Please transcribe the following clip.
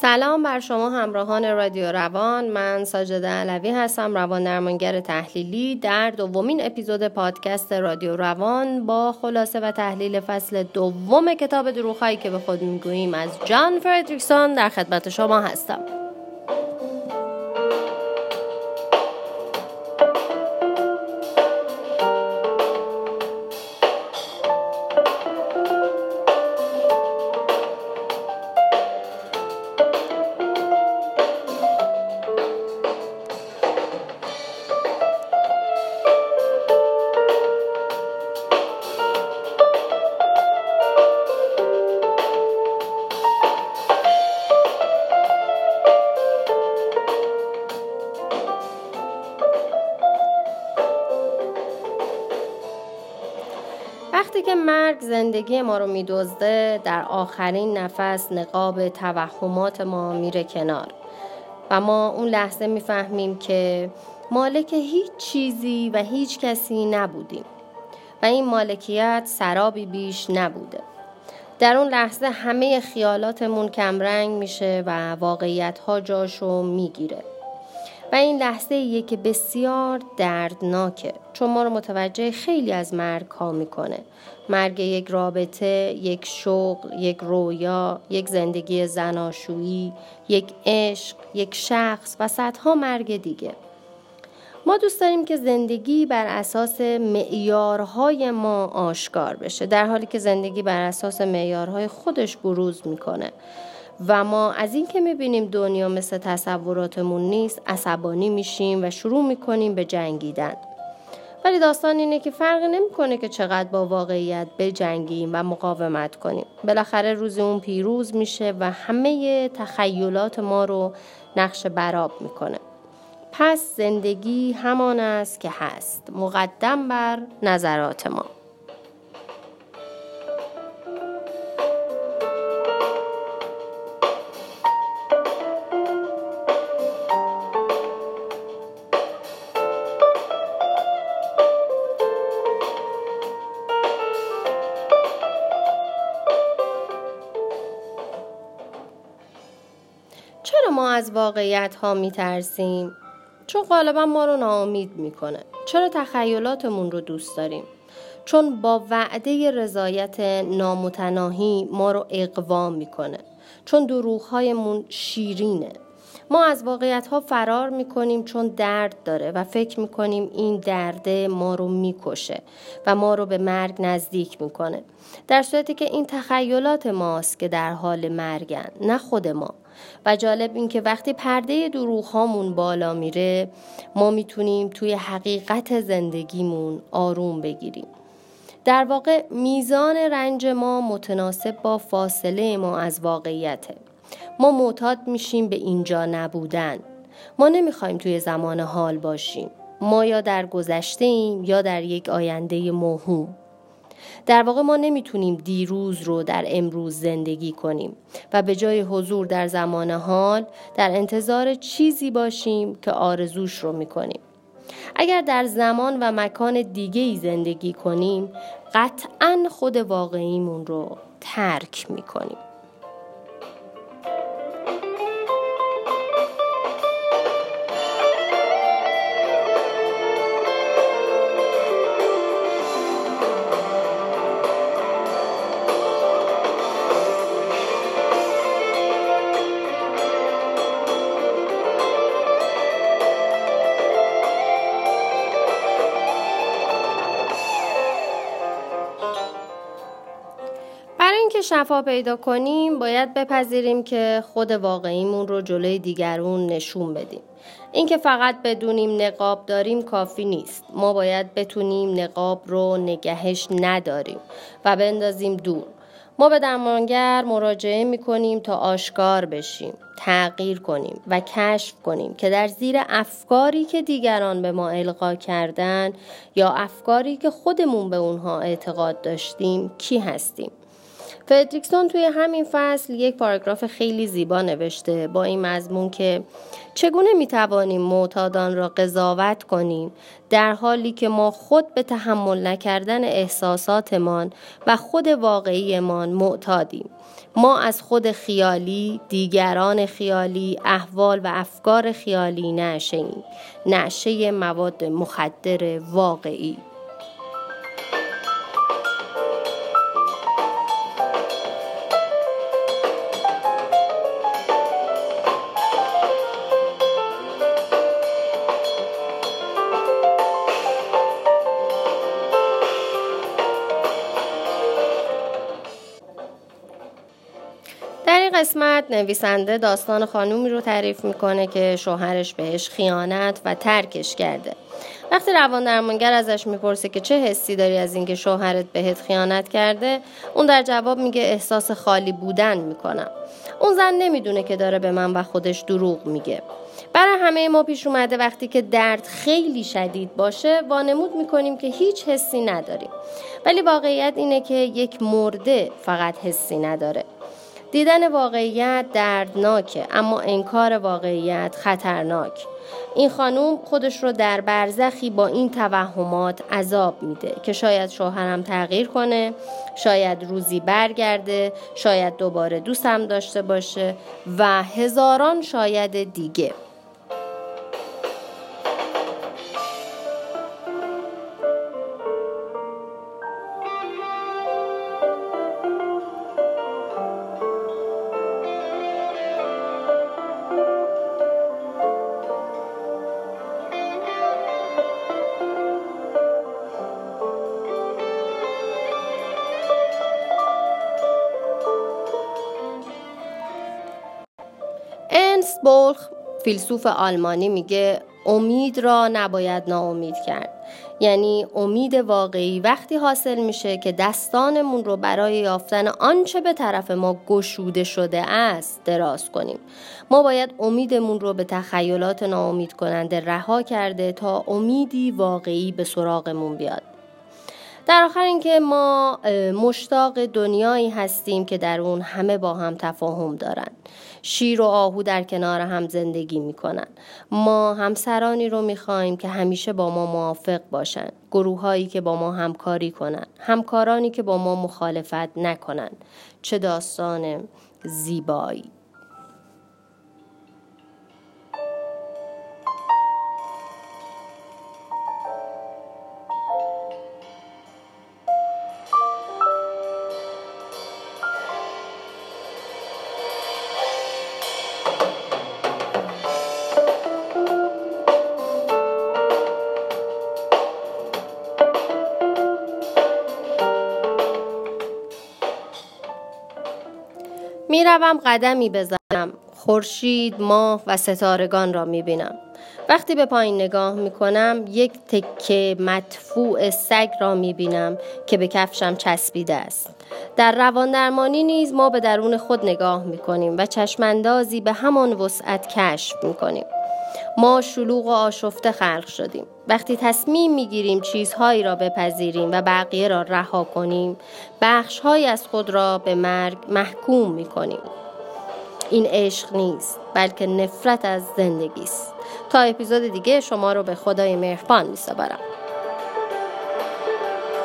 سلام بر شما همراهان رادیو روان. من ساجده علوی هستم روان درمانگر تحلیلی در دومین اپیزود پادکست رادیو روان با خلاصه و تحلیل فصل دوم کتاب دروغهایی که به خود می‌گوییم از جان فردریکسون در خدمت شما هستم. وقتی که مرگ زندگی ما رو میدزده در آخرین نفس نقاب توهمات ما میره کنار. و ما اون لحظه می‌فهمیم که مالک هیچ چیزی و هیچ کسی نبودیم. و این مالکیت سرابی بیش نبوده. در اون لحظه همه خیالاتمون کمرنگ میشه و واقعیت ها جاشو می‌گیره. و این لحظه که بسیار دردناکه. چون ما رو متوجه خیلی از مرگ ها می‌کنه. مرگ یک رابطه یک شغل یک رویا یک زندگی زناشویی یک عشق یک شخص و صدها مرگ دیگه. ما دوست داریم که زندگی بر اساس معیارهای ما آشکار بشه. در حالی که زندگی بر اساس معیارهای خودش بروز می‌کنه. و ما از این که می‌بینیم دنیا مثل تصوراتمون نیست عصبانی میشیم و شروع می‌کنیم به جنگیدن. ولی داستان اینه که فرق نمی‌کنه که چقدر با واقعیت بجنگیم و مقاومت کنیم. بالاخره روز اون پیروز میشه و همه تخیلات ما رو نقش براب می‌کنه. پس زندگی همان است که هست مقدم بر نظرات ما. ما از واقعیت ها می ترسیم؟ چون غالبا ما رو ناامید می‌کنه. چرا تخیلاتمون رو دوست داریم؟ چون با وعده رضایت نامتناهی ما رو اقوام می‌کنه. چون دروغهایمون شیرینه. ما از واقعیت ها فرار می‌کنیم چون درد داره و فکر می‌کنیم این درده ما رو می‌کشه و ما رو به مرگ نزدیک می‌کنه در صورتی که این تخیلات ماست که در حال مرگن نه خود ما و جالب این که وقتی پرده دروغ هامون بالا میره ما می‌تونیم توی حقیقت زندگیمون آروم بگیریم. در واقع میزان رنج ما متناسب با فاصله ما از واقعیته. ما معتاد میشیم به اینجا نبودن. ما نمی‌خوایم توی زمان حال باشیم. ما یا در گذشته ایم یا در یک آینده موهوم در واقع ما نمی‌تونیم دیروز رو در امروز زندگی کنیم و به جای حضور در زمان حال در انتظار چیزی باشیم که آرزوش رو می‌کنیم. اگر در زمان و مکان دیگه ای زندگی کنیم قطعا خود واقعیمون رو ترک می‌کنیم. شفا پیدا کنیم باید بپذیریم که خود واقعیمون رو جلوی دیگرون نشون بدیم. اینکه فقط بدونیم نقاب داریم کافی نیست. ما باید بتونیم نقاب رو نگهش نداریم و بندازیم دور. ما به درمانگر مراجعه می کنیم تا آشکار بشیم تغییر کنیم و کشف کنیم که در زیر افکاری که دیگران به ما القا کردن یا افکاری که خودمون به اونها اعتقاد داشتیم کی هستیم. فدریکسون توی همین فصل یک پاراگراف خیلی زیبا نوشته با این مضمون که چگونه می توانیم معتادان را قضاوت کنیم در حالی که ما خود به تحمل نکردن احساساتمان و خود واقعیمان معتادیم ما از خود خیالی، دیگران خیالی، احوال و افکار خیالی نعشه ایم. نعشه مواد مخدر واقعی. قسمت نویسنده داستان خانومی رو تعریف می‌کنه که شوهرش بهش خیانت و ترکش کرده. وقتی روان درمانگر ازش می‌پرسه که چه حسی داری از اینکه شوهرت بهت خیانت کرده اون در جواب میگه احساس خالی بودن می‌کنم. اون زن نمی‌دونه که داره به من و خودش دروغ میگه. برای همه ما پیش اومده وقتی که درد خیلی شدید باشه وانمود می‌کنیم که هیچ حسی نداریم. ولی واقعیت اینه که یک مرده فقط حسی نداره. دیدن واقعیت دردناکه اما انکار واقعیت خطرناک. این خانوم خودش رو در برزخی با این توهمات عذاب میده که شاید شوهرم تغییر کنه شاید روزی برگرده شاید دوباره دوستم داشته باشه و هزاران شاید دیگه. ارنست بولخ فیلسوف آلمانی میگه امید را نباید ناامید کرد. یعنی امید واقعی وقتی حاصل میشه که دستانمون رو برای یافتن آنچه به طرف ما گشوده شده است دراز کنیم. ما باید امیدمون رو به تخیلات ناامید کننده رها کرده تا امیدی واقعی به سراغمون بیاد. در آخر اینکه ما مشتاق دنیایی هستیم که در اون همه با هم تفاهم دارن. شیر و آهو در کنار هم زندگی می‌کنن. ما همسرانی رو می‌خواهیم که همیشه با ما موافق باشن. گروههایی که با ما همکاری کنن. همکارانی که با ما مخالفت نکنن. چه داستان زیبایی. می‌روم قدمی بزنم. خورشید ماه و ستارگان را می‌بینم. وقتی به پایین نگاه می‌کنم یک تکه مدفوع سگ را می‌بینم که به کفشم چسبیده است. در روان درمانی نیز ما به درون خود نگاه می‌کنیم و چشماندازی به همان وسعت کشف می‌کنیم. ما شلوغ و آشفته خلق شدیم. وقتی تصمیم می‌گیریم چیزهایی را بپذیریم و بقیه را رها کنیم بخشهایی از خود را به مرگ محکوم می‌کنیم. این عشق نیست بلکه نفرت از زندگی است. تا اپیزود دیگه شما رو به خدای مهربان میسپارم.